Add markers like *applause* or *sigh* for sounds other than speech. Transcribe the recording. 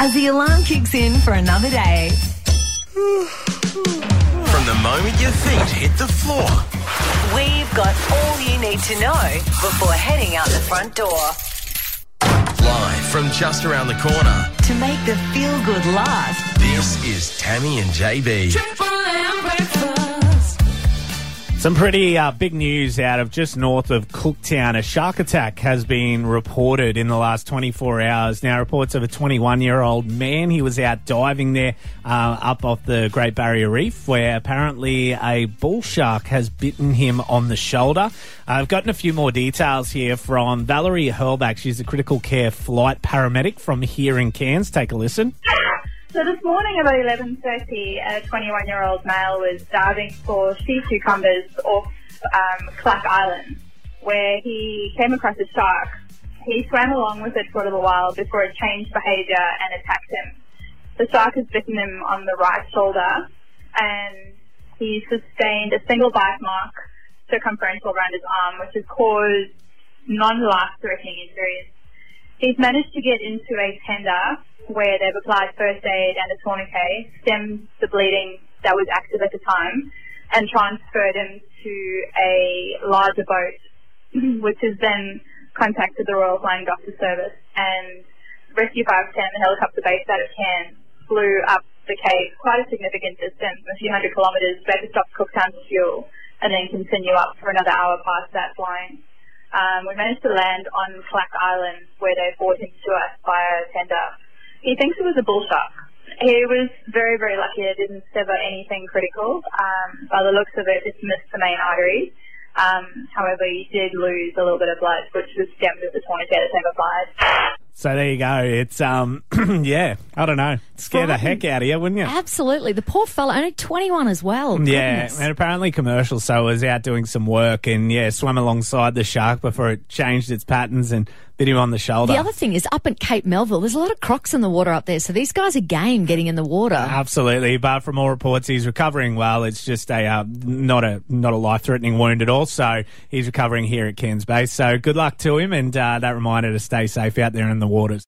as the alarm kicks in for another day. From the moment your feet hit the floor, We've got all you need to know before heading out the front door. live from just around the corner, To make the feel good last, this is Tammy and JB. Some pretty uh, big news out of just north of Cooktown. A shark attack has been reported in the last 24 hours. Now, reports of a 21 year old man. He was out diving there uh, up off the Great Barrier Reef, where apparently a bull shark has bitten him on the shoulder. I've gotten a few more details here from Valerie Hurlback. She's a critical care flight paramedic from here in Cairns. Take a listen. So this morning about 11.30, a 21-year-old male was diving for sea cucumbers off um, Clack Island, where he came across a shark. He swam along with it for a little while before it changed behaviour and attacked him. The shark has bitten him on the right shoulder, and he sustained a single bite mark circumferential around his arm, which has caused non-life-threatening injuries. He's managed to get into a tender where they've applied first aid and a tourniquet, stemmed the bleeding that was active at the time, and transferred him to a larger boat, *clears throat* which has then contacted the Royal Flying Doctor Service. And Rescue 510, the helicopter based out of Cairns, flew up the Cape quite a significant distance, a few hundred kilometres, they had to stop Cooktown for fuel, and then continue up for another hour past that flying. Um, we managed to land on Clack Island where they brought him to us via tender. He thinks it was a bull shark. He was very, very lucky it didn't sever anything critical. Um, by the looks of it, it's missed the main artery. Um, however, he did lose a little bit of blood, which was stemmed with the tourniquet that they've applied. So there you go. It's um, *clears throat* yeah. I don't know. Scare the heck out of you, wouldn't you? Absolutely. The poor fella, only 21 as well. Yeah, Goodness. and apparently commercial so was out doing some work and yeah, swam alongside the shark before it changed its patterns and bit him on the shoulder. The other thing is up at Cape Melville, there's a lot of crocs in the water up there, so these guys are game getting in the water. Absolutely, but from all reports, he's recovering well. It's just a uh, not a not a life threatening wound at all. So he's recovering here at Cairns Base. So good luck to him, and uh, that reminder to stay safe out there in the waters.